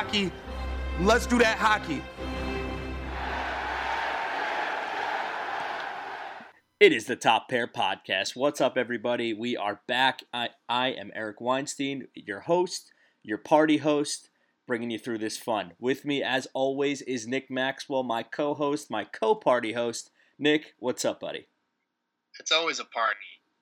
hockey, let's do that hockey. It is the Top Pair Podcast. What's up, everybody? We are back. I, I am Eric Weinstein, your host, your party host, bringing you through this fun. With me, as always, is Nick Maxwell, my co host, my co party host. Nick, what's up, buddy? It's always a party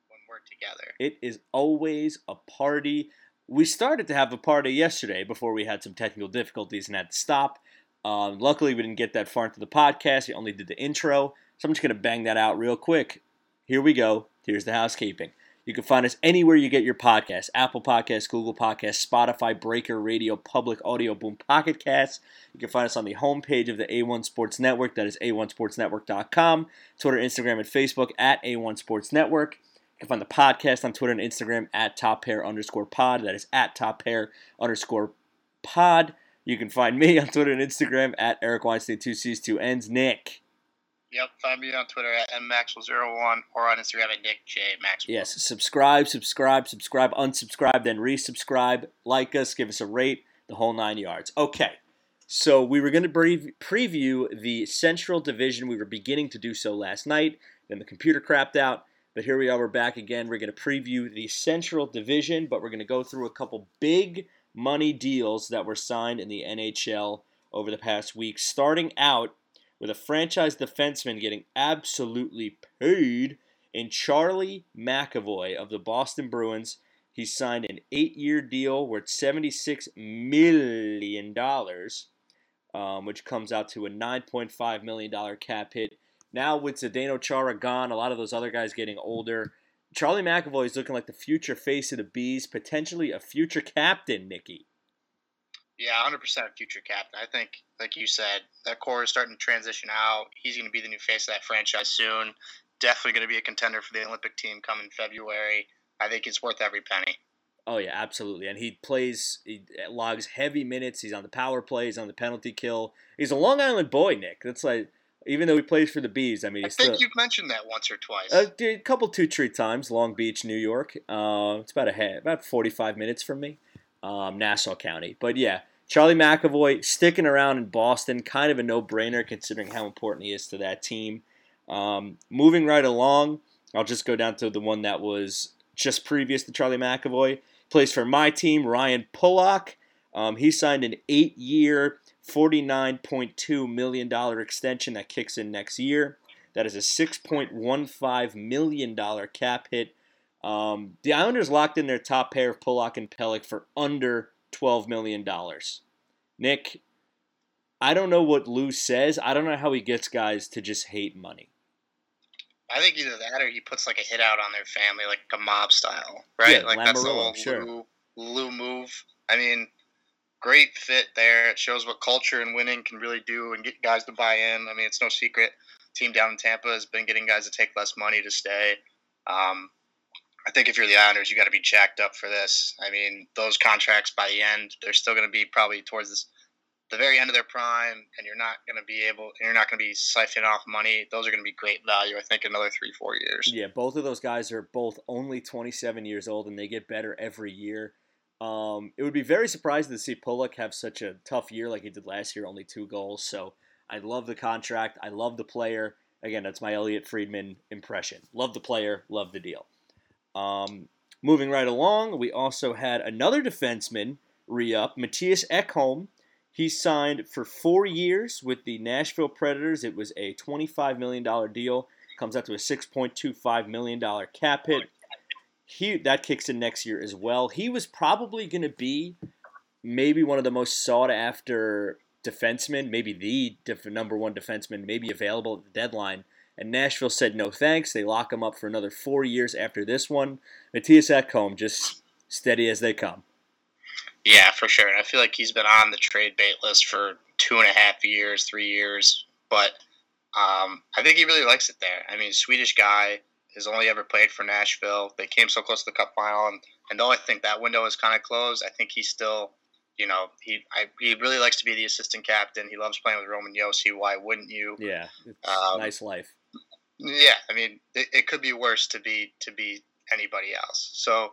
when we're together. It is always a party. We started to have a party yesterday before we had some technical difficulties and had to stop. Um, luckily, we didn't get that far into the podcast. We only did the intro. So I'm just going to bang that out real quick. Here we go. Here's the housekeeping. You can find us anywhere you get your podcasts Apple Podcasts, Google Podcasts, Spotify, Breaker Radio, Public Audio, Boom Pocket Casts. You can find us on the homepage of the A1 Sports Network. That is A1SportsNetwork.com. Twitter, Instagram, and Facebook at A1 Sports Network. You can find the podcast on Twitter and Instagram at Top Pair underscore pod. That is at Top Pair underscore pod. You can find me on Twitter and Instagram at Eric Weinstein, two C's, two N's. Nick. Yep, find me on Twitter at mmaxwell01 or on Instagram at Nick J Maxwell. Yes, subscribe, subscribe, subscribe, unsubscribe, then resubscribe, like us, give us a rate, the whole nine yards. Okay, so we were going to pre- preview the Central Division. We were beginning to do so last night, then the computer crapped out. But here we are, we're back again. We're going to preview the Central Division, but we're going to go through a couple big money deals that were signed in the NHL over the past week. Starting out with a franchise defenseman getting absolutely paid in Charlie McAvoy of the Boston Bruins. He signed an eight-year deal worth $76 million, um, which comes out to a $9.5 million cap hit. Now with Zdeno Chara gone, a lot of those other guys getting older, Charlie McAvoy is looking like the future face of the Bees, potentially a future captain, Nikki. Yeah, 100% future captain. I think, like you said, that core is starting to transition out. He's going to be the new face of that franchise soon. Definitely going to be a contender for the Olympic team coming February. I think it's worth every penny. Oh yeah, absolutely. And he plays, he logs heavy minutes. He's on the power play. He's on the penalty kill. He's a Long Island boy, Nick. That's like, even though he plays for the Bees, I mean, I think still you've mentioned that once or twice. a, a couple two three times. Long Beach, New York. Uh, it's about a head, about forty five minutes from me, um, Nassau County. But yeah, Charlie McAvoy sticking around in Boston, kind of a no brainer considering how important he is to that team. Um, moving right along, I'll just go down to the one that was just previous to Charlie McAvoy. Plays for my team, Ryan Pulock. Um, he signed an eight year, $49.2 million extension that kicks in next year. That is a $6.15 million cap hit. Um, the Islanders locked in their top pair of Pulock and Pelech for under $12 million. Nick, I don't know what Lou says. I don't know how he gets guys to just hate money. I think either that or he puts like a hit out on their family, like a mob style, right? Yeah, like that's the Lamoriello, whole sure. Lou, Lou move. I mean, great fit there. It shows what culture and winning can really do and get guys to buy in. I mean, it's no secret. Team down in Tampa has been getting guys to take less money to stay. Um, I think if you're the Islanders, you got to be jacked up for this. I mean, those contracts by the end, they're still going to be probably towards this, the very end of their prime, and you're not going to be able, and you're not going to be siphoning off money. Those are going to be great value. I think another three, four years. Yeah, both of those guys are both only 27 years old, and they get better every year. Um, it would be very surprising to see Pulock have such a tough year like he did last year, only two goals. So I love the contract. I love the player. Again, that's my Elliot Friedman impression. Love the player, love the deal. Um, moving right along, we also had another defenseman re up, Matthias Ekholm. He signed for four years with the Nashville Predators. It was a $25 million deal. Comes out to a $6.25 million cap hit. He that kicks in next year as well. He was probably going to be maybe one of the most sought after defensemen, maybe the def- number one defenseman, maybe available at the deadline. And Nashville said no thanks. They lock him up for another four years after this one. Matthias Ekholm just steady as they come. Yeah, for sure. And I feel like he's been on the trade bait list for two and a half years, three years. But um, I think he really likes it there. I mean, Swedish guy has only ever played for Nashville. They came so close to the Cup final, and, and though I think that window is kind of closed, I think he's still, you know, he I, he really likes to be the assistant captain. He loves playing with Roman Josi. Why wouldn't you? Yeah, Um, nice life. Yeah, I mean, it, it could be worse to be to be anybody else. So,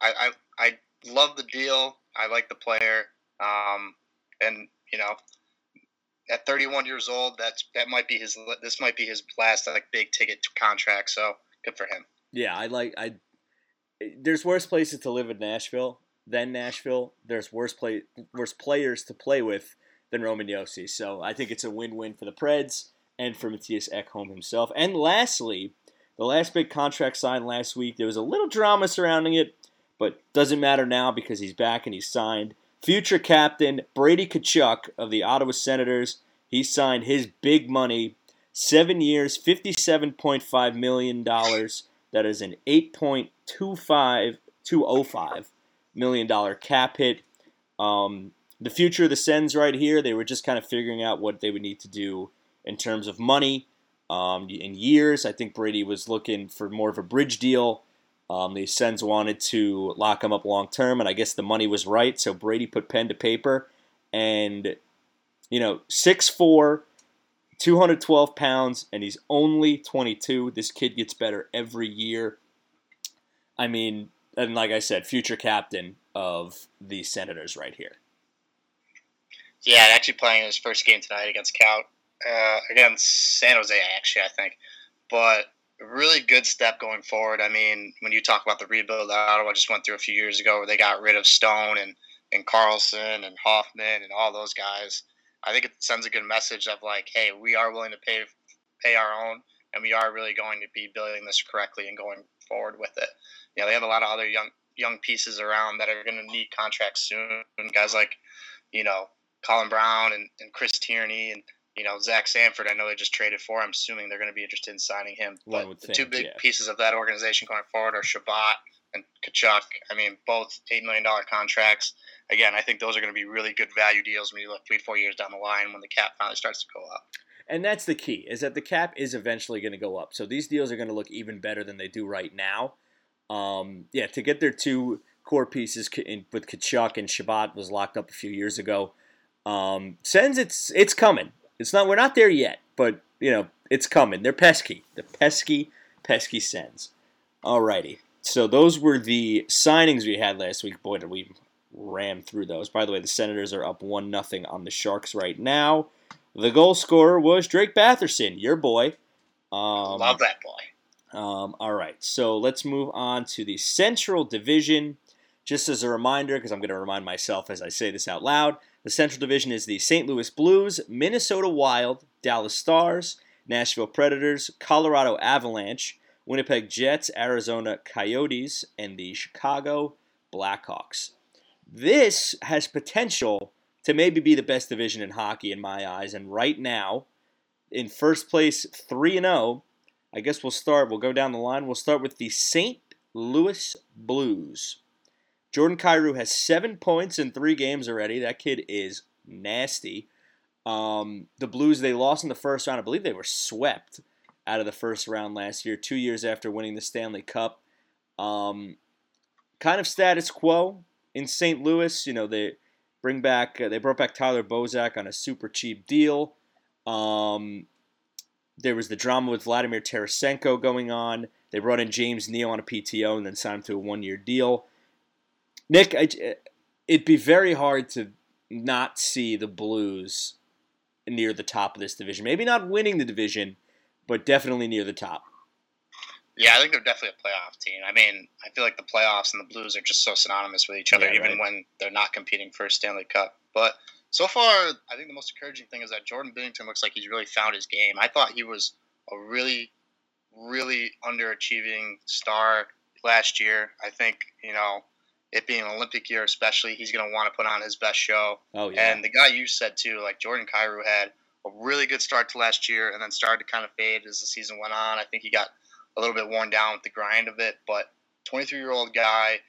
I, I I love the deal. I like the player. Um, and you know, at 31 years old, that's that might be his. This might be his last like big ticket contract. So good for him. Yeah, I like I. There's worse places to live in Nashville than Nashville. There's worse play worse players to play with than Roman Josi. So I think it's a win-win for the Preds and for Matthias Ekholm himself. And lastly, the last big contract signed last week. There was a little drama surrounding it, but doesn't matter now because he's back and he's signed. Future captain Brady Tkachuk of the Ottawa Senators. He signed his big money, seven years, $57.5 million. That is an $8.25 205 million dollar cap hit. Um, the future of the Sens right here, they were just kind of figuring out what they would need to do in terms of money. Um, in years, I think Brady was looking for more of a bridge deal. Um, the Sens wanted to lock him up long term, and I guess the money was right. So Brady put pen to paper, and you know, 6'4", 212 pounds, and he's only 22. This kid gets better every year. I mean, and like I said, future captain of the Senators right here. Yeah, actually playing his first game tonight against Cal, uh, against San Jose, actually, I think. But really good step going forward. I mean, when you talk about the rebuild that Ottawa just went through a few years ago, where they got rid of Stone and and Karlsson and Hoffman and all those guys, I think it sends a good message of like, hey, we are willing to pay pay our own, and we are really going to be building this correctly and going forward with it. You know, they have a lot of other young young pieces around that are going to need contracts soon. And guys like, you know, Colin Brown and, and Chris Tierney and you know Zach Sanford. I know they just traded for. I'm assuming they're going to be interested in signing him. But the think, two big yeah. pieces of that organization going forward are Chabot and Tkachuk. I mean, both eight million dollar contracts. Again, I think those are going to be really good value deals when you look three, four years down the line when the cap finally starts to go up. And that's the key: is that the cap is eventually going to go up. So these deals are going to look even better than they do right now. Um, yeah, to get their two core pieces with Tkachuk and Chabot was locked up a few years ago. Um, Sens, it's it's coming. It's not. We're not there yet, but you know it's coming. They're pesky. The pesky, pesky Sens. Alrighty. So those were the signings we had last week. Boy, did we ram through those. By the way, the Senators are up one nothing on the Sharks right now. The goal scorer was Drake Batherson, your boy. Um, Love that boy. Um, all right, so let's move on to the Central Division. Just as a reminder, because I'm going to remind myself as I say this out loud, the Central Division is the St. Louis Blues, Minnesota Wild, Dallas Stars, Nashville Predators, Colorado Avalanche, Winnipeg Jets, Arizona Coyotes, and the Chicago Blackhawks. This has potential to maybe be the best division in hockey in my eyes, and right now, in first place, 3 0. I guess we'll start, we'll go down the line. We'll start with the St. Louis Blues. Jordan Kyrou has seven points in three games already. That kid is nasty. Um, the Blues, they lost in the first round. I believe they were swept out of the first round last year, two years after winning the Stanley Cup. Um, kind of status quo in St. Louis. You know, they bring back, uh, they brought back Tyler Bozak on a super cheap deal. Um, there was the drama with Vladimir Tarasenko going on. They brought in James Neal on a PTO and then signed him to a one year deal. Nick, I, it'd be very hard to not see the Blues near the top of this division. Maybe not winning the division, but definitely near the top. Yeah, I think they're definitely a playoff team. I mean, I feel like the playoffs and the Blues are just so synonymous with each other, yeah, even right. when they're not competing for a Stanley Cup. But so far, I think the most encouraging thing is that Jordan Binnington looks like he's really found his game. I thought he was a really, really underachieving star last year. I think, you know, it being an Olympic year, especially, he's going to want to put on his best show. Oh, yeah. And the guy you said, too, like Jordan Kyrou had a really good start to last year and then started to kind of fade as the season went on. I think he got a little bit worn down with the grind of it, but 23 year old guy,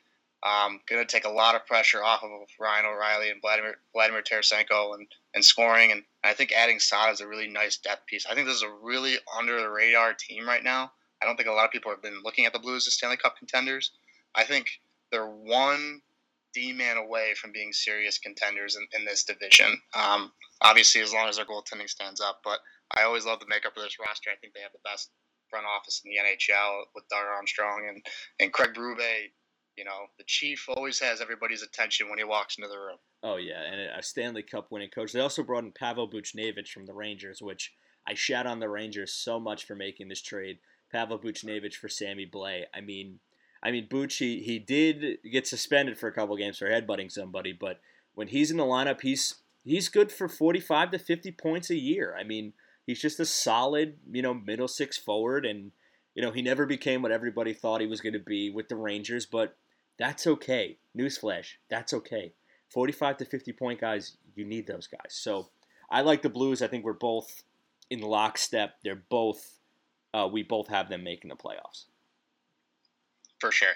um, going to take a lot of pressure off of Ryan O'Reilly and Vladimir, Vladimir Tarasenko and, and scoring. And I think adding Saad is a really nice depth piece. I think this is a really under the radar team right now. I don't think a lot of people have been looking at the Blues as Stanley Cup contenders. I think they're one D man away from being serious contenders in, in this division. Um, obviously, as long as their goaltending stands up. But I always love the makeup of this roster. I think they have the best front office in the NHL with Doug Armstrong and, and Craig Berube. you know, the chief always has everybody's attention when he walks into the room. Oh yeah, and a Stanley Cup winning coach. They also brought in Pavel Buchnevich from the Rangers, which I shout on the Rangers so much for making this trade. Pavel Buchnevich for Sammy Blais. I mean, I mean Buch he, he did get suspended for a couple games for headbutting somebody, but when he's in the lineup, he's he's good for 45 to 50 points a year. I mean, he's just a solid, you know, middle six forward and you know, he never became what everybody thought he was going to be with the Rangers, but that's okay. Newsflash, that's okay. 45 to 50 point guys, you need those guys. So I like the Blues. I think we're both in lockstep. They're both, uh, we both have them making the playoffs. For sure.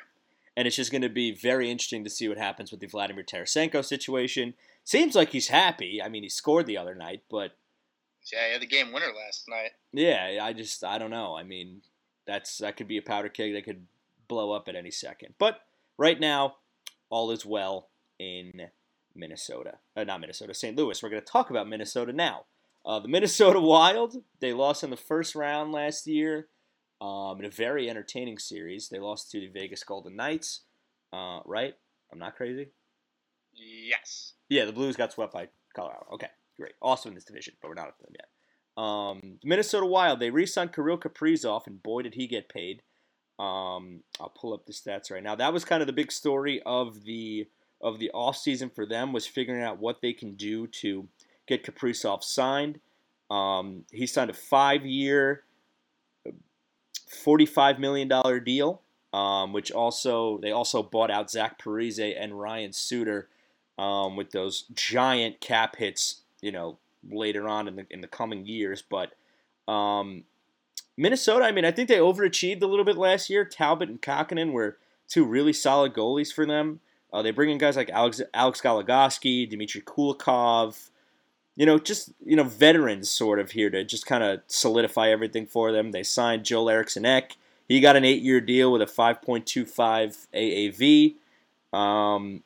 And it's just going to be very interesting to see what happens with the Vladimir Tarasenko situation. Seems like he's happy. I mean, he scored the other night, but. Yeah, he had the game winner last night. Yeah, I just, I don't know. I mean, that's that could be a powder keg that could blow up at any second. But right now, all is well in Minnesota. Uh, not Minnesota, St. Louis. We're going to talk about Minnesota now. Uh, the Minnesota Wild, they lost in the first round last year um, in a very entertaining series. They lost to the Vegas Golden Knights, uh, right? I'm not crazy? Yes. Yeah, the Blues got swept by Colorado. Okay, great. Also in this division, but we're not up to them yet. Um, Minnesota Wild, they re signed Kirill Kaprizov, and boy, did he get paid. Um, I'll pull up the stats right now. That was kind of the big story of the of the offseason for them was figuring out what they can do to get Kaprizov signed. Um, he signed a five-year, forty-five million dollar deal, um, which also they also bought out Zach Parise and Ryan Suter um, with those giant cap hits, you know, later on in the in the coming years. But um, Minnesota, I mean, I think they overachieved a little bit last year. Talbot and Kahkonen were two really solid goalies for them. Uh, they bring in guys like Alex, Alex Goligoski, Dmitry Kulikov, you know, just you know, veterans sort of here to just kind of solidify everything for them. They signed Joel Eriksson Ek. He got an eight-year deal with a 5.25 AAV. Um,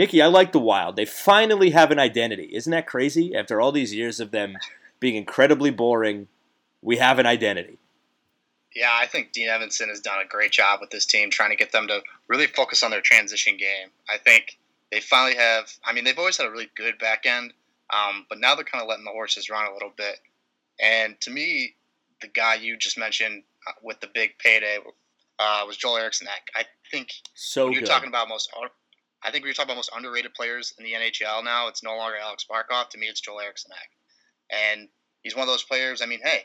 Nikki, I like the Wild. They finally have an identity. Isn't that crazy? After all these years of them being incredibly boring, we have an identity. Yeah, I think Dean Evason has done a great job with this team, trying to get them to really focus on their transition game. I think they finally have. I mean, they've always had a really good back end, um, but now they're kind of letting the horses run a little bit. And to me, the guy you just mentioned uh, with the big payday uh, was Joel Eriksson. I think so. You're talking about most, I think when you're talking about most underrated players in the NHL now, it's no longer Alex Barkov. To me, it's Joel Eriksson, and he's one of those players. I mean, hey,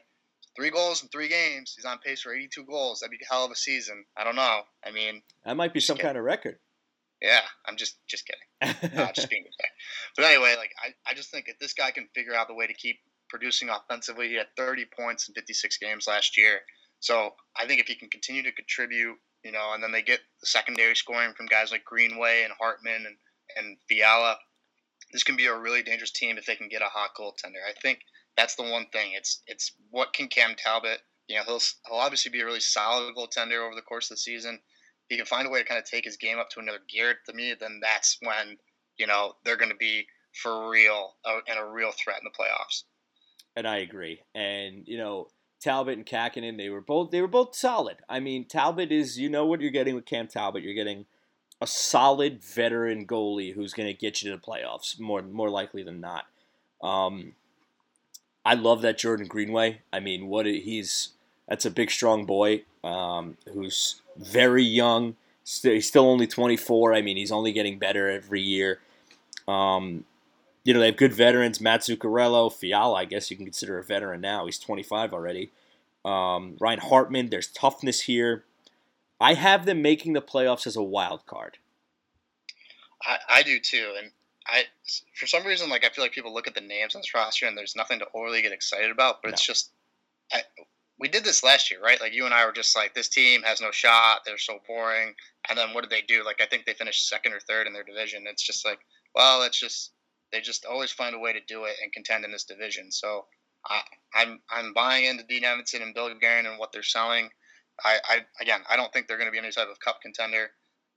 three goals in three games. He's on pace for 82 goals. That'd be a hell of a season. I don't know. I mean, that might be some kidding. kind of record. Yeah, I'm just just kidding. uh, just being. But anyway, like I, I just think if this guy can figure out the way to keep producing offensively, he had 30 points in 56 games last year. So I think if he can continue to contribute, you know, and then they get the secondary scoring from guys like Greenway and Hartman and and Fiala, this can be a really dangerous team if they can get a hot goaltender. I think that's the one thing. It's it's what can Cam Talbot? You know, he'll he'll obviously be a really solid goaltender over the course of the season. If he can find a way to kind of take his game up to another gear to me, then that's when you know they're going to be for real uh, and a real threat in the playoffs. And I agree. And you know, Talbot and Kahkonen, they were both they were both solid. I mean, Talbot is you know what you're getting with Cam Talbot. You're getting a solid veteran goalie who's going to get you to the playoffs more more likely than not. Um, I love that Jordan Greenway. I mean, what he's that's a big, strong boy um, who's very young. He's still only 24. I mean, he's only getting better every year. Um, you know, they have good veterans. Matt Zuccarello, Fiala, I guess you can consider a veteran now. He's 25 already. Um, Ryan Hartman, there's toughness here. I have them making the playoffs as a wild card. I, I do too. And I for some reason like I feel like people look at the names on this roster and there's nothing to overly get excited about, but no. it's just I, we did this last year, right? Like you and I were just like, this team has no shot. They're so boring. And then what did they do? Like I think they finished second or third in their division. It's just like, well, it's just they just always find a way to do it and contend in this division. So I, I'm I'm buying into Dean Evason and Bill Guerin and what they're selling. I, I again, I don't think they're going to be any type of cup contender,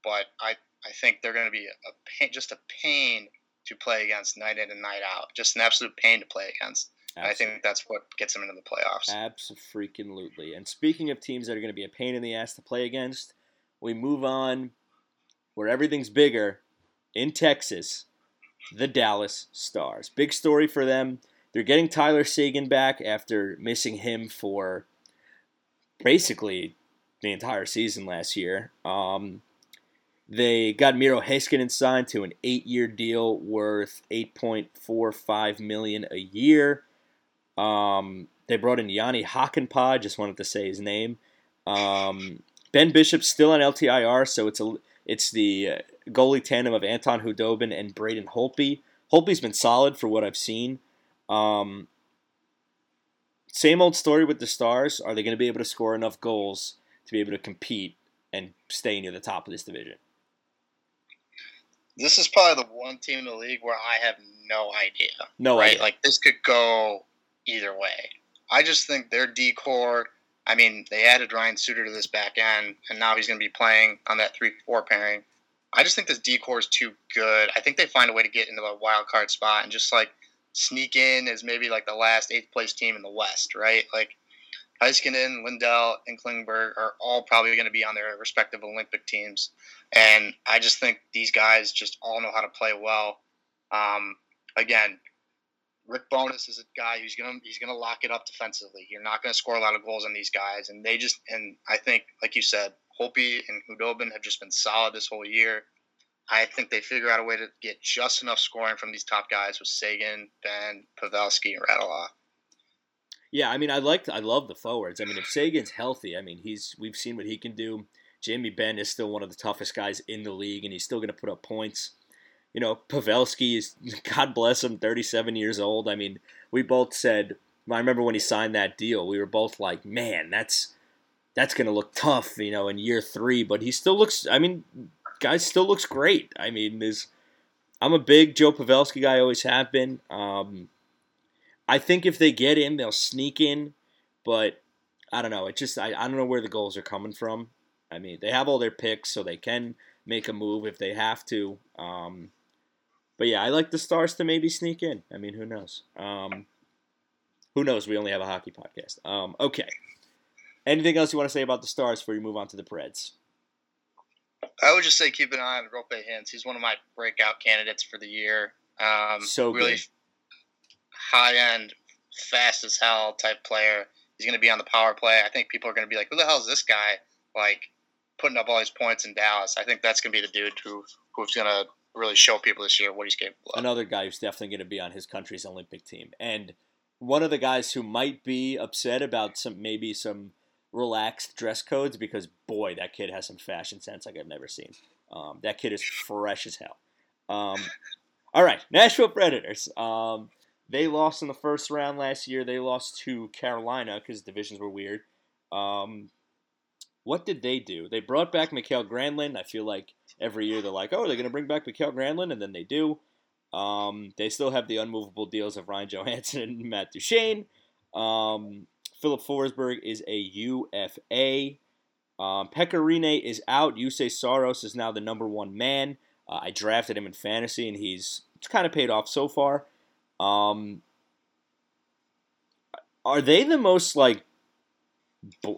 but I I think they're going to be a, a pain, just a pain to play against night in and night out. Just an absolute pain to play against. I think that's what gets them into the playoffs. Absolutely. And speaking of teams that are going to be a pain in the ass to play against, we move on. where everything's bigger in Texas, the Dallas Stars. Big story for them. They're getting Tyler Seguin back after missing him for basically the entire season last year. Um, they got Miro Heiskanen signed to an eight-year deal worth 8.45 million a year. Um, they brought in Jani Hakanpää, just wanted to say his name. Um, ben Bishop's still on LTIR, so it's a it's the uh, goalie tandem of Anton Khudobin and Braden Holtby. Holtby's been solid for what I've seen. Um, same old story with the Stars. Are they going to be able to score enough goals to be able to compete and stay near the top of this division? This is probably the one team in the league where I have no idea. No right? idea. Like this could go either way. I just think their decor. I mean, they added Ryan Suter to this back end, and now he's going to be playing on that three-four pairing. I just think this decor is too good. I think they find a way to get into a wild card spot and just like sneak in as maybe like the last eighth place team in the West, right? Like Heiskanen, Lindell, and Klingberg are all probably going to be on their respective Olympic teams, and I just think these guys just all know how to play well. Um, again, Rick Bowness is a guy who's gonna he's gonna lock it up defensively. You're not gonna score a lot of goals on these guys, and they just and I think like you said, Holtby and Khudobin have just been solid this whole year. I think they figure out a way to get just enough scoring from these top guys with Seguin, Benn, Pavelski, and Radulov. Yeah, I mean, I like, I love the forwards. I mean, if Seguin's healthy, I mean, he's we've seen what he can do. Jamie Benn is still one of the toughest guys in the league, and he's still going to put up points. You know, Pavelski is, God bless him, 37 years old. I mean, we both said, I remember when he signed that deal, we were both like, man, that's that's going to look tough, you know, in year three. But he still looks, I mean, guy still looks great. I mean, there's, I'm a big Joe Pavelski guy, always have been. Um, I think if they get in, they'll sneak in, but I don't know. It just I, I don't know where the goals are coming from. I mean, they have all their picks, so they can make a move if they have to. Um, but yeah, I like the Stars to maybe sneak in. I mean, who knows? Um, who knows? We only have a hockey podcast. Um, okay. Anything else you want to say about the Stars before you move on to the Preds? I would just say keep an eye on Roope Hintz. He's one of my breakout candidates for the year. Um, So really good. high end, fast as hell type player. He's going to be on the power play. I think people are going to be like, "Who the hell is this guy?" Like putting up all these points in Dallas. I think that's going to be the dude who who's going to really show people this year what he's capable of. another guy who's definitely going to be on his country's Olympic team, and one of the guys who might be upset about some maybe some relaxed dress codes because boy, that kid has some fashion sense like I've never seen. Um, that kid is fresh as hell. Um, all right, Nashville Predators. Um, they lost in the first round last year. They lost to Carolina because divisions were weird. Um, what did they do? They brought back Mikael Granlund. I feel like every year they're like, oh, they're going to bring back Mikael Granlund, and then they do. Um, they still have the unmovable deals of Ryan Johansen and Matt Duchene. Um, Filip Forsberg is a UFA. Um, Pekka Rinne is out. Juuse Saros is now the number one man. Uh, I drafted him in fantasy, and he's kind of paid off so far. Um, are they the most like?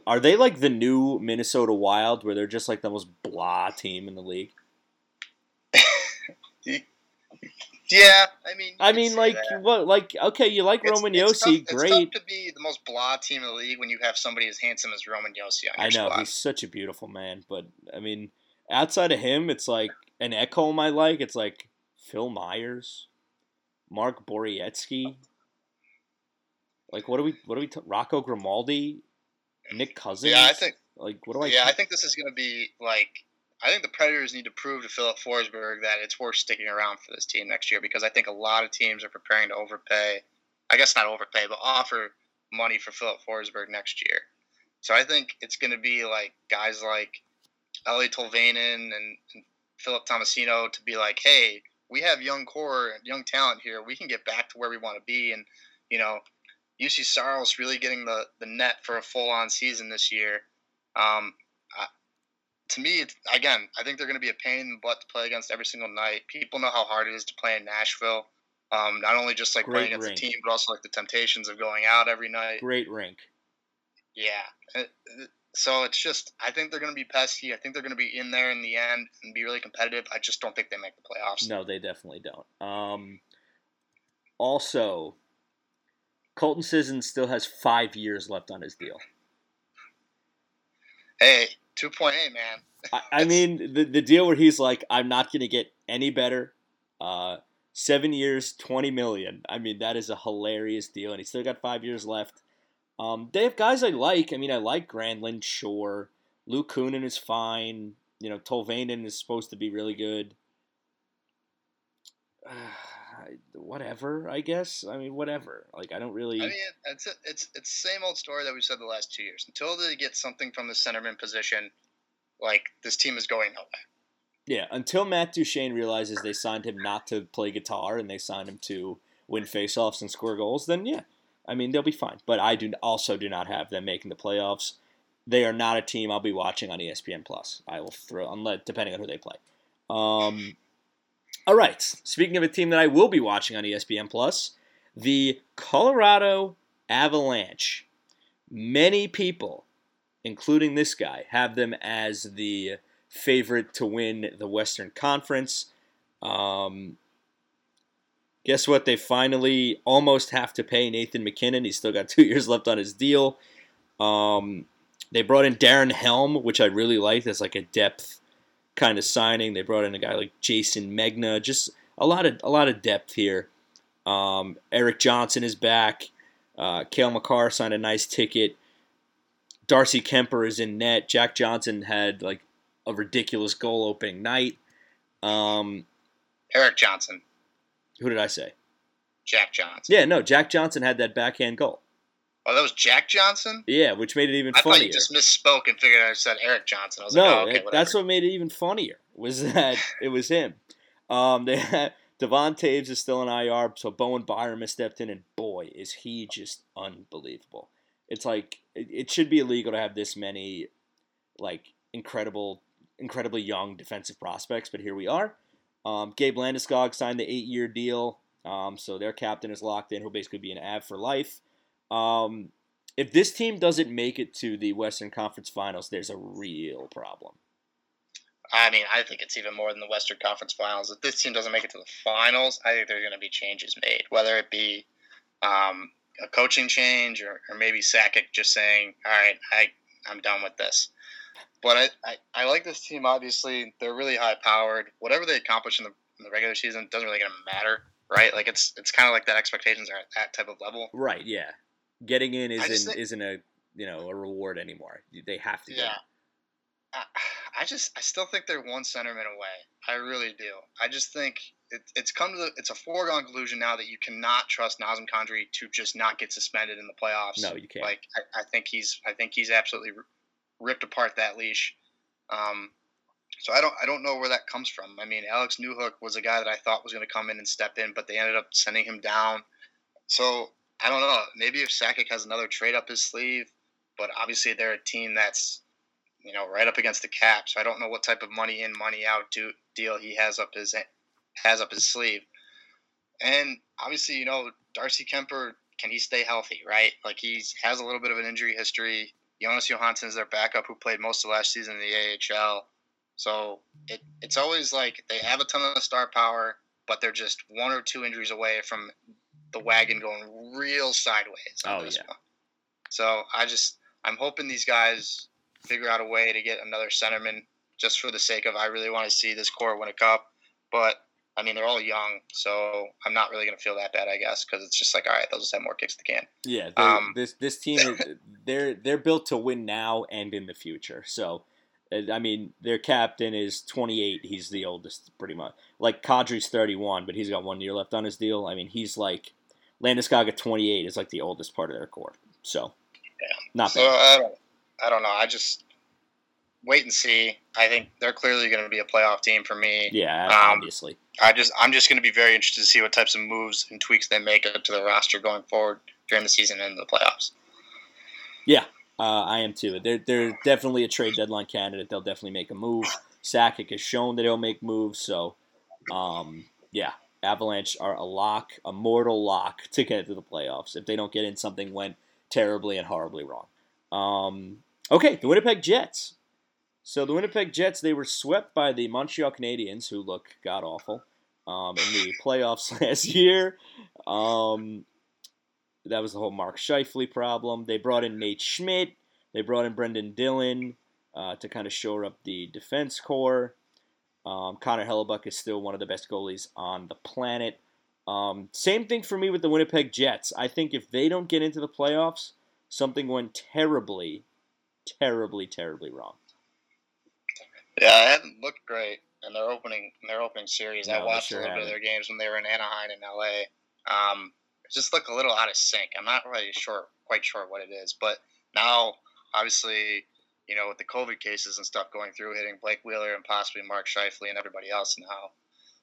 Are they like the new Minnesota Wild, where they're just like the most blah team in the league? Yeah, I mean, I mean, like that. what? Like okay, you like It's- Roman it's Josi, tough- great. It's tough to be the most blah team in the league when you have somebody as handsome as Roman Josi I know squad. he's such a beautiful man, but I mean, outside of him, it's like an Ekholm I like. It's like Phil Myers, Mark Borowiecki. Like what do we? What do we? T- Rocco Grimaldi, Nick Cousins. Yeah, I think. Like what do I? Yeah, I think this is going to be like. I think the Predators need to prove to Filip Forsberg that it's worth sticking around for this team next year because I think a lot of teams are preparing to overpay. I guess not overpay, but offer money for Filip Forsberg next year. So I think it's going to be like guys like Eeli Tolvanen and, and Philip Tomasino to be like, hey, we have young core young talent here. We can get back to where we want to be. And, you know, Juuse Saros really getting the, the net for a full on season this year. Um, I, to me, it's, again, I think they're going to be a pain in the butt to play against every single night. People know how hard it is to play in Nashville. Um, not only just like Great playing against the team, but also like the temptations of going out every night. great rink. Yeah, Uh, so it's just I think they're going to be pesky. I think they're going to be in there in the end and be really competitive. I just don't think they make the playoffs. No, they definitely don't. Um, also, Colton Sisson still has five years left on his deal. Hey, two point eight, man. I, I mean, the the deal where he's like, I'm not going to get any better. Uh, seven years, twenty million. I mean, that is a hilarious deal, and he's still got five years left. Um, they have guys I like. I mean, I like Granlund, sure. Luke Kunin is fine. You know, Tolvanen is supposed to be really good. Uh, whatever, I guess. I mean, whatever. Like, I don't really. I mean, it's a, it's it's the same old story that we said the last two years. Until they get something from the centerman position, like this team is going nowhere. Yeah, until Matt Duchene realizes they signed him not to play guitar and they signed him to win faceoffs and score goals, then yeah, I mean they'll be fine. But I do also do not have them making the playoffs. They are not a team I'll be watching on ESPN Plus. I will throw unless depending on who they play. Um, all right. Speaking of a team that I will be watching on ESPN Plus, the Colorado Avalanche. Many people, including this guy, have them as the favorite to win the Western Conference. Um, guess what? They finally almost have to pay Nathan MacKinnon. He's still got two years left on his deal. Um, they brought in Darren Helm, which I really liked as like a depth kind of signing. They brought in a guy like Jayson Megna. Just a lot of a lot of depth here. Um, Erik Johnson is back. Uh, Cale Makar signed a nice ticket. Darcy Kuemper is in net. Jack Johnson had like a ridiculous goal opening night. Um, Erik Johnson. Who did I say? Jack Johnson. Yeah, no, Jack Johnson had that backhand goal. Oh, that was Jack Johnson. Yeah, which made it even I funnier. thought you just misspoke and figured I said Erik Johnson. I was no, like, oh, okay, that's what made it even funnier. Was that it was him? Um, they had, Devon Toews is still in IR, so Bowen Byram has stepped in, and boy, is he just unbelievable. It's like it, it should be illegal to have this many, like incredible, incredibly young defensive prospects, but here we are. Um, Gabe Landeskog signed the eight-year deal, um, so their captain is locked in. He'll basically be an Av for life. Um, if this team doesn't make it to the Western Conference Finals, there's a real problem. I mean, I think it's even more than the Western Conference Finals. If this team doesn't make it to the finals, I think there are going to be changes made, whether it be um, a coaching change or, or maybe Sakic just saying, "All right, I I'm done with this." But I, I, I like this team. Obviously, they're really high powered. Whatever they accomplish in the, in the regular season doesn't really going to matter, right? Like it's it's kind of like that expectations are at that type of level. Right, yeah. Getting in isn't think- isn't a you know a reward anymore. They have to. Get Yeah. I, I just I still think they're one centerman away. I really do. I just think it, it's come to the it's a foregone conclusion now that you cannot trust Nazem Kadri to just not get suspended in the playoffs. No, you can't. Like I, I think he's I think he's absolutely ripped apart that leash. Um, so I don't I don't know where that comes from. I mean, Alex Newhook was a guy that I thought was going to come in and step in, but they ended up sending him down. So I don't know. Maybe if Sakic has another trade up his sleeve, but obviously they're a team that's you know right up against the cap. So I don't know what type of money in, money out do, deal he has up his has up his sleeve. And obviously, you know, Darcy Kuemper, can he stay healthy? Right, like he has a little bit of an injury history. Jonas Johansson is their backup, who played most of last season in the AHL. So it, it's always like they have a ton of star power, but they're just one or two injuries away from the wagon going real sideways. Oh, yeah. one. So I just I'm hoping these guys figure out a way to get another centerman just for the sake of I really want to see this core win a cup. But I mean they're all young, so I'm not really gonna feel that bad, I guess, because it's just like all right, they'll just have more kicks to the can. Yeah, Um, this this team is- they're they're built to win now and in the future. So, I mean, their captain is 28. He's the oldest, pretty much. Like Kadri's 31, but he's got one year left on his deal. I mean, he's like Landeskog at 28 is like the oldest part of their core. So, Yeah. not So bad. I don't, I don't know. I just wait and see. I think they're clearly going to be a playoff team for me. Yeah, um, obviously. I just, I'm just going to be very interested to see what types of moves and tweaks they make up to the roster going forward during the season and the playoffs. Yeah, uh, I am too. They're they're definitely a trade deadline candidate. They'll definitely make a move. Sakic has shown that he'll make moves. So, um, yeah, Avalanche are a lock, a mortal lock to get into the playoffs. If they don't get in, something went terribly and horribly wrong. Um, Okay, the Winnipeg Jets. So the Winnipeg Jets, they were swept by the Montreal Canadiens, who look god awful, um, in the playoffs last year. Um, that was the whole Mark Scheifele problem. They brought in Nate Schmidt. They brought in Brendan Dillon uh, to kind of shore up the defense core. Um, Connor Hellebuyck is still one of the best goalies on the planet. Um, same thing for me with the Winnipeg Jets. I think if they don't get into the playoffs, something went terribly, terribly, terribly wrong. Yeah, it hadn't looked great in their opening in their opening series. No, I watched sure a little bit of their games when they were in Anaheim and LA. Um, it just looked a little out of sync. I'm not really sure, quite sure what it is, but now obviously, you know, with the COVID cases and stuff going through, hitting Blake Wheeler and possibly Mark Scheifele and everybody else now.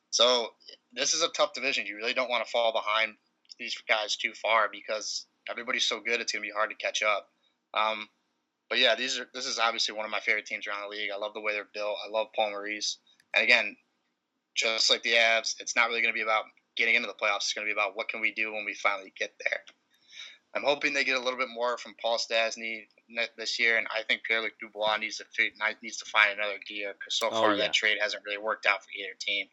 So this is a tough division. You really don't want to fall behind these guys too far because everybody's so good. It's going to be hard to catch up. Um, but yeah, these are this is obviously one of my favorite teams around the league. I love the way they're built. I love Paul Maurice. And again, just like the Avs, it's not really going to be about getting into the playoffs. It's going to be about what can we do when we finally get there. I'm hoping they get a little bit more from Paul Stastny this year, and I think Pierre-Luc Dubois needs to needs to find another gear because so Oh, far yeah. that trade hasn't really worked out for either team.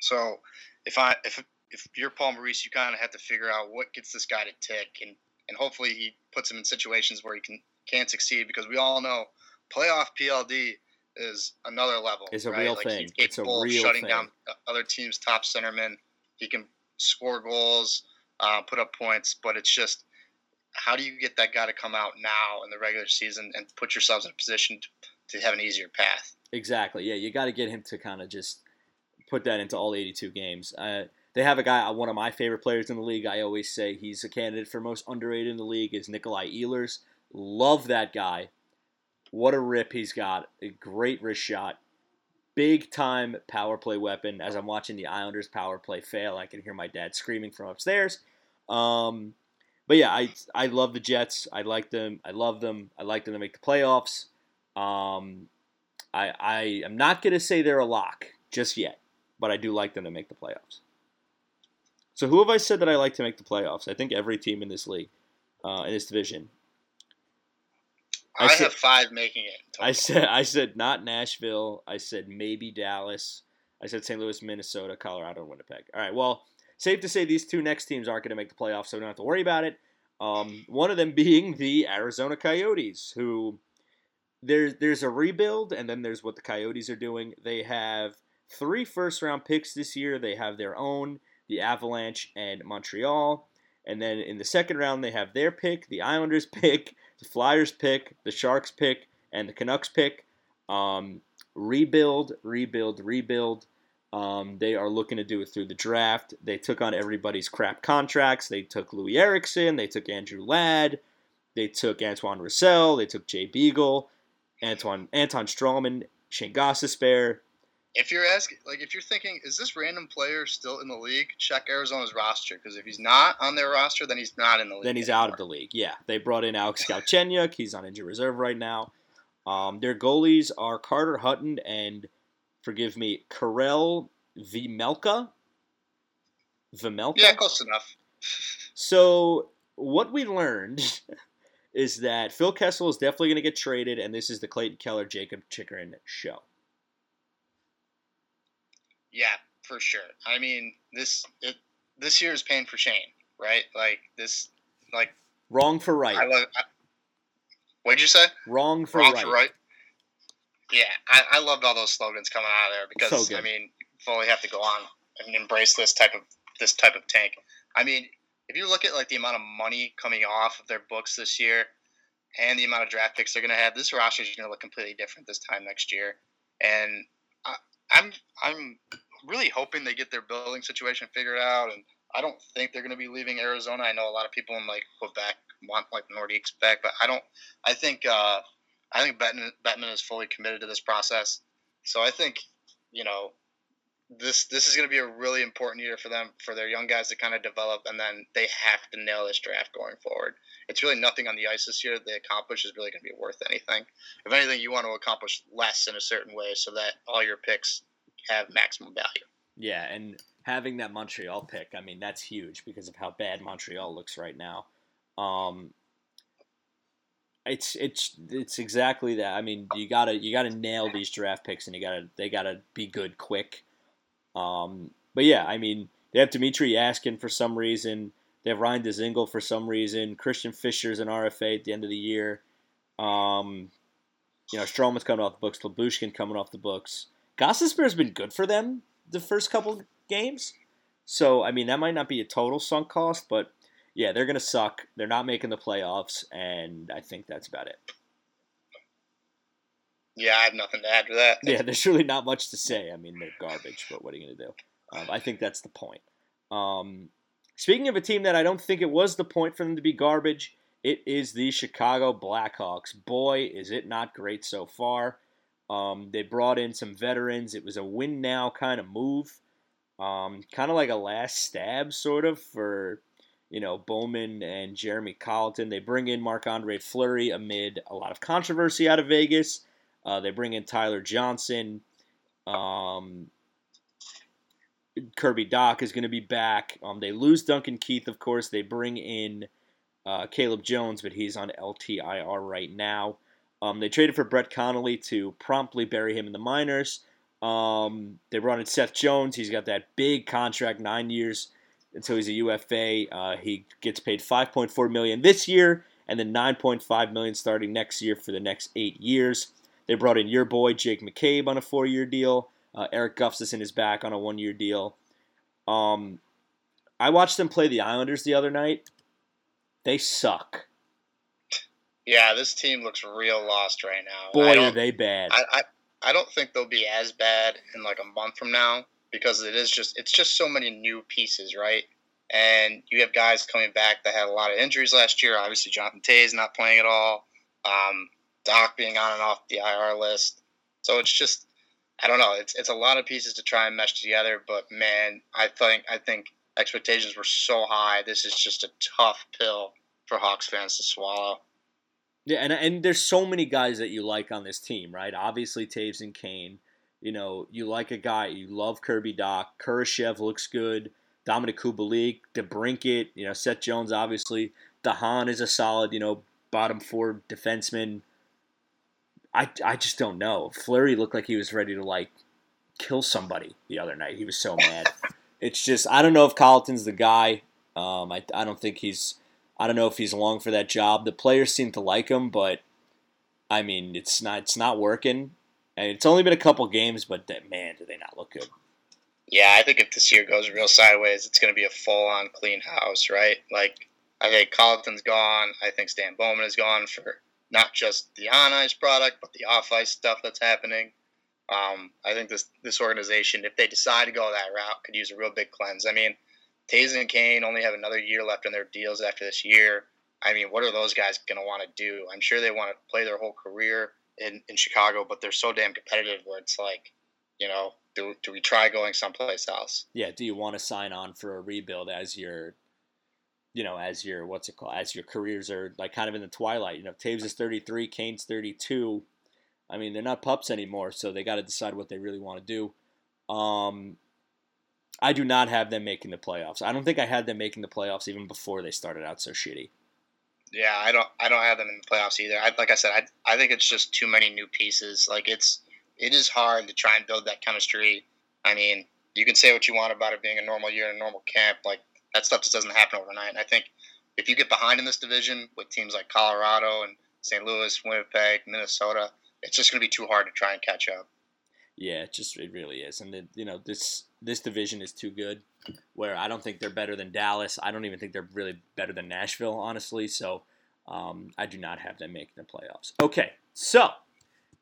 So if I if if you're Paul Maurice, you kind of have to figure out what gets this guy to tick, and and hopefully he puts him in situations where he can can succeed because we all know playoff PLD is another level. It's a right? real like thing. He's It's a real of shutting thing. down other teams' top centermen. He can score goals, uh, put up points, but it's just how do you get that guy to come out now in the regular season and put yourselves in a position to, to have an easier path? Exactly. Yeah, you got to get him to kind of just put that into all 82 games. Uh, they have a guy, uh, one of my favorite players in the league. I always say he's a candidate for most underrated in the league. Is Nikolai Ehlers. Love that guy. What a rip he's got. A great wrist shot. Big time power play weapon. As I'm watching the Islanders power play fail, I can hear my dad screaming from upstairs. Um, but yeah, I I love the Jets. I like them. I love them. I like them to make the playoffs. Um, I I am not going to say they're a lock just yet, but I do like them to make the playoffs. So who have I said that I like to make the playoffs? I think every team in this league, uh, in this division. I I, said- have five making it. in I said I said not Nashville. I said maybe Dallas. I said St. Louis, Minnesota, Colorado, Winnipeg. All right. Well, safe to say these two next teams aren't going to make the playoffs, so we don't have to worry about it. Um, one of them being the Arizona Coyotes, who there's there's a rebuild, and then there's what the Coyotes are doing. They have three first round picks this year. They have their own, the Avalanche and Montreal. And then in the second round, they have their pick, the Islanders pick, the Flyers pick, the Sharks pick, and the Canucks pick. Um, rebuild, rebuild, rebuild. Um, they are looking to do it through the draft. They took on everybody's crap contracts. They took Loui Eriksson. They took Andrew Ladd. They took Antoine Roussel. They took Jay Beagle, Antoine Anton Stralman, Shayne Gostisbehere. If you're asking, like, if you're thinking, is this random player still in the league? Check Arizona's roster because if he's not on their roster, then he's not in the league. Then he's out of the league. Yeah, they brought in Alex Galchenyuk. He's on injury reserve right now. Um, their goalies are Carter Hutton and, forgive me, Karel Vejmelka. Vejmelka. Yeah, close enough. So what we learned is that Phil Kessel is definitely going to get traded, and this is the Clayton Keller Jakob Chychrun show. Yeah, for sure. I mean, this it, this year is pain for Shane, right? Like this, like Wrong for right. I love. I, what'd you say? Wrong for Wrong right. for right. Yeah, I, I loved all those slogans coming out of there because So. I mean, fully have to go on and embrace this type of this type of tank. I mean, if you look at like the amount of money coming off of their books this year and the amount of draft picks they're going to have, this roster is going to look completely different this time next year. And I, I'm I'm really hoping they get their building situation figured out. And I don't think they're going to be leaving Arizona. I know a lot of people in like Quebec want like Nordiques back, but I don't. I think uh, I think Bettman, Bettman is fully committed to this process. So I think you know this this is going to be a really important year for them for their young guys to kind of develop, and then they have to nail this draft going forward. It's really nothing on the ice this year that they accomplish is really going to be worth anything. If anything, you want to accomplish less in a certain way so that all your picks have maximum value. Yeah, and having that Montreal pick, I mean, that's huge because of how bad Montreal looks right now. Um, it's it's it's exactly that. I mean, you gotta you gotta nail these draft picks, and you gotta they gotta be good quick. Um, but yeah, I mean, they have Dmitrij Jaskin for some reason. They have Ryan Dzingel for some reason. Christian Fischer's an RFA at the end of the year. Um, you know, Stralman's coming off the books. Lyubushkin coming off the books. Has been good for them the first couple games. So, I mean, that might not be a total sunk cost, but yeah, they're going to suck. They're not making the playoffs, and I think that's about it. Yeah, I have nothing to add to that. Yeah, there's really not much to say. I mean, they're garbage, but what are you going to do? Um, I think that's the point. Um, speaking of a team that I don't think it was the point for them to be garbage, it is the Chicago Blackhawks. Boy, is it not great so far. Um, they brought in some veterans. It was a win now kind of move, um, kind of like a last stab, sort of for you know Bowman and Jeremy Colliton. They bring in Marc Andre Fleury amid a lot of controversy out of Vegas. Uh, they bring in Tyler Johnson. Um, Kirby Dach is going to be back. Um, they lose Duncan Keith, of course. They bring in uh, Caleb Jones, but he's on LTIR right now. Um, they traded for Brett Connolly to promptly bury him in the minors. Um, they brought in Seth Jones. He's got that big contract, nine years until he's a UFA. Uh, he gets paid 5.4 million this year, and then 9.5 million starting next year for the next eight years. They brought in your boy Jake McCabe on a four-year deal. Uh, Erik Gustafsson is back on a one-year deal. Um, I watched them play the Islanders the other night. They suck. Yeah, this team looks real lost right now. Boy, are they bad. I, I, I don't think they'll be as bad in like a month from now because it is just it's just so many new pieces, right? And you have guys coming back that had a lot of injuries last year. Obviously, Jonathan Toews not playing at all. Um, Dach being on and off the IR list. So it's just I don't know. It's it's a lot of pieces to try and mesh together. But man, I think I think expectations were so high. This is just a tough pill for Hawks fans to swallow. Yeah, and and there's so many guys that you like on this team, right? Obviously, Toews and Kane. You know, you like a guy, you love Kirby Dach. Kurashev looks good. Dominik Kubalik, DeBrincat, you know, Seth Jones, obviously. de Haan is a solid, you know, bottom four defenseman. I, I just don't know. Fleury looked like he was ready to, like, kill somebody the other night. He was so mad. it's just, I don't know if Colliton's the guy. Um, I, I don't think he's I don't know if he's long for that job. The players seem to like him, but I mean, it's not it's not working. And it's only been a couple games, but man, do they not look good? Yeah, I think if this year goes real sideways, it's going to be a full-on clean house, right? Like, I think Colliton's gone. I think Stan Bowman is gone for not just the on-ice product, but the off-ice stuff that's happening. Um, I think this this organization, if they decide to go that route, could use a real big cleanse. I mean, Toews and Kane only have another year left on their deals after this year. I mean, what are those guys going to want to do? I'm sure they want to play their whole career in, in Chicago, but they're so damn competitive where it's like, you know, do, do we try going someplace else? Yeah. Do you want to sign on for a rebuild as your, you know, as your, what's it called, as your careers are like kind of in the twilight? You know, Toews is 33, Kane's 32. I mean, they're not pups anymore, so they got to decide what they really want to do. Um, I do not have them making the playoffs. I don't think I had them making the playoffs even before they started out so shitty. Yeah, I don't. I don't have them in the playoffs either. I, like I said, I, I think it's just too many new pieces. Like it's it is hard to try and build that chemistry. I mean, you can say what you want about it being a normal year and a normal camp. Like that stuff just doesn't happen overnight. And I think if you get behind in this division with teams like Colorado and St. Louis, Winnipeg, Minnesota, it's just going to be too hard to try and catch up. Yeah, it just it really is, and you know this this division is too good. Where I don't think they're better than Dallas. I don't even think they're really better than Nashville, honestly. So um, I do not have them making the playoffs. Okay, so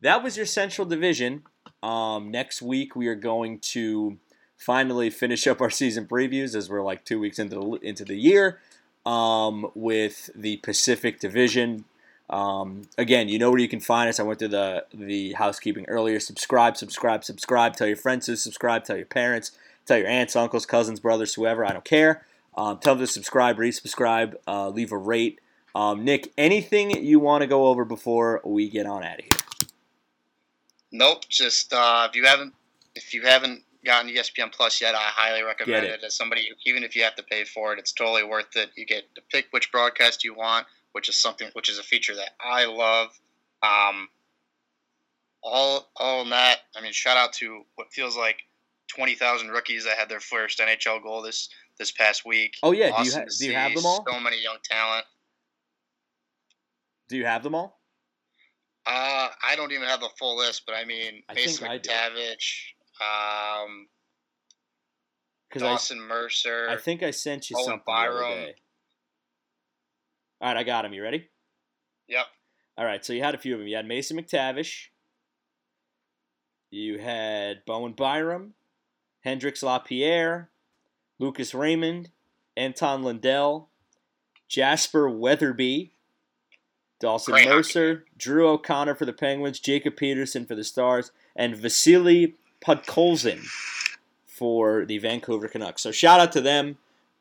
that was your Central Division. Um, next week we are going to finally finish up our season previews as we're like two weeks into the, into the year um, with the Pacific Division. Um, again, you know where you can find us. I went through the the housekeeping earlier. Subscribe, subscribe, subscribe. Tell your friends to subscribe. Tell your parents. Tell your aunts, uncles, cousins, brothers, whoever. I don't care. Um, tell them to subscribe, resubscribe, uh, leave a rate. Um, Nick, anything you want to go over before we get on out of here? Nope. Just uh, if you haven't if you haven't gotten ESPN Plus yet, I highly recommend it. it. As somebody, even if you have to pay for it, it's totally worth it. You get to pick which broadcast you want which is something which is a feature that I love. Um, all all in that, I mean, shout out to what feels like twenty thousand rookies that had their first NHL goal this this past week. Oh yeah, do you, ha- do you have them all? So many young talent. Do you have them all? Uh, I don't even have the full list, but I mean, I Mason I. McTavish, um, Dawson Mercer. I, I think I sent you Owen something the Byram. day. All right, I got him. You ready? Yep. All right, so you had a few of them. You had Mason McTavish. You had Bowen Byram, Hendrix LaPierre, Lucas Raymond, Anton Lundell, Jasper Weatherby, Dawson Great hockey Mercer, Drew O'Connor for the Penguins, Jacob Peterson for the Stars, and Vasily Podkolzin for the Vancouver Canucks. So shout out to them.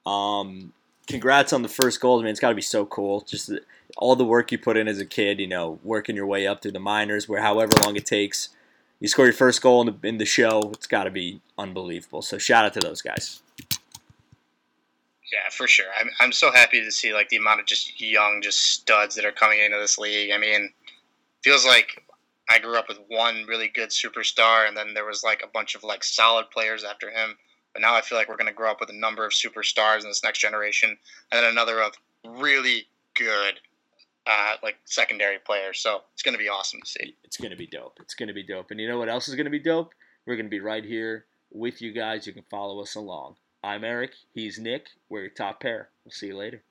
Um, congrats on the first goal, I man. It's got to be so cool. Just the, all the work you put in as a kid, you know, working your way up through the minors, where however long it takes, you score your first goal in the, in the show. It's got to be unbelievable. So shout out to those guys. Yeah, for sure. I'm, I'm so happy to see like the amount of just young, just studs that are coming into this league. I mean, feels like I grew up with one really good superstar, and then there was like a bunch of like solid players after him. But now I feel like we're going to grow up with a number of superstars in this next generation, and then another of really good, uh, like secondary players. So it's going to be awesome to see. It's going to be dope. It's going to be dope. And you know what else is going to be dope? We're going to be right here with you guys. You can follow us along. I'm Eric. He's Nick. We're your top pair. We'll see you later.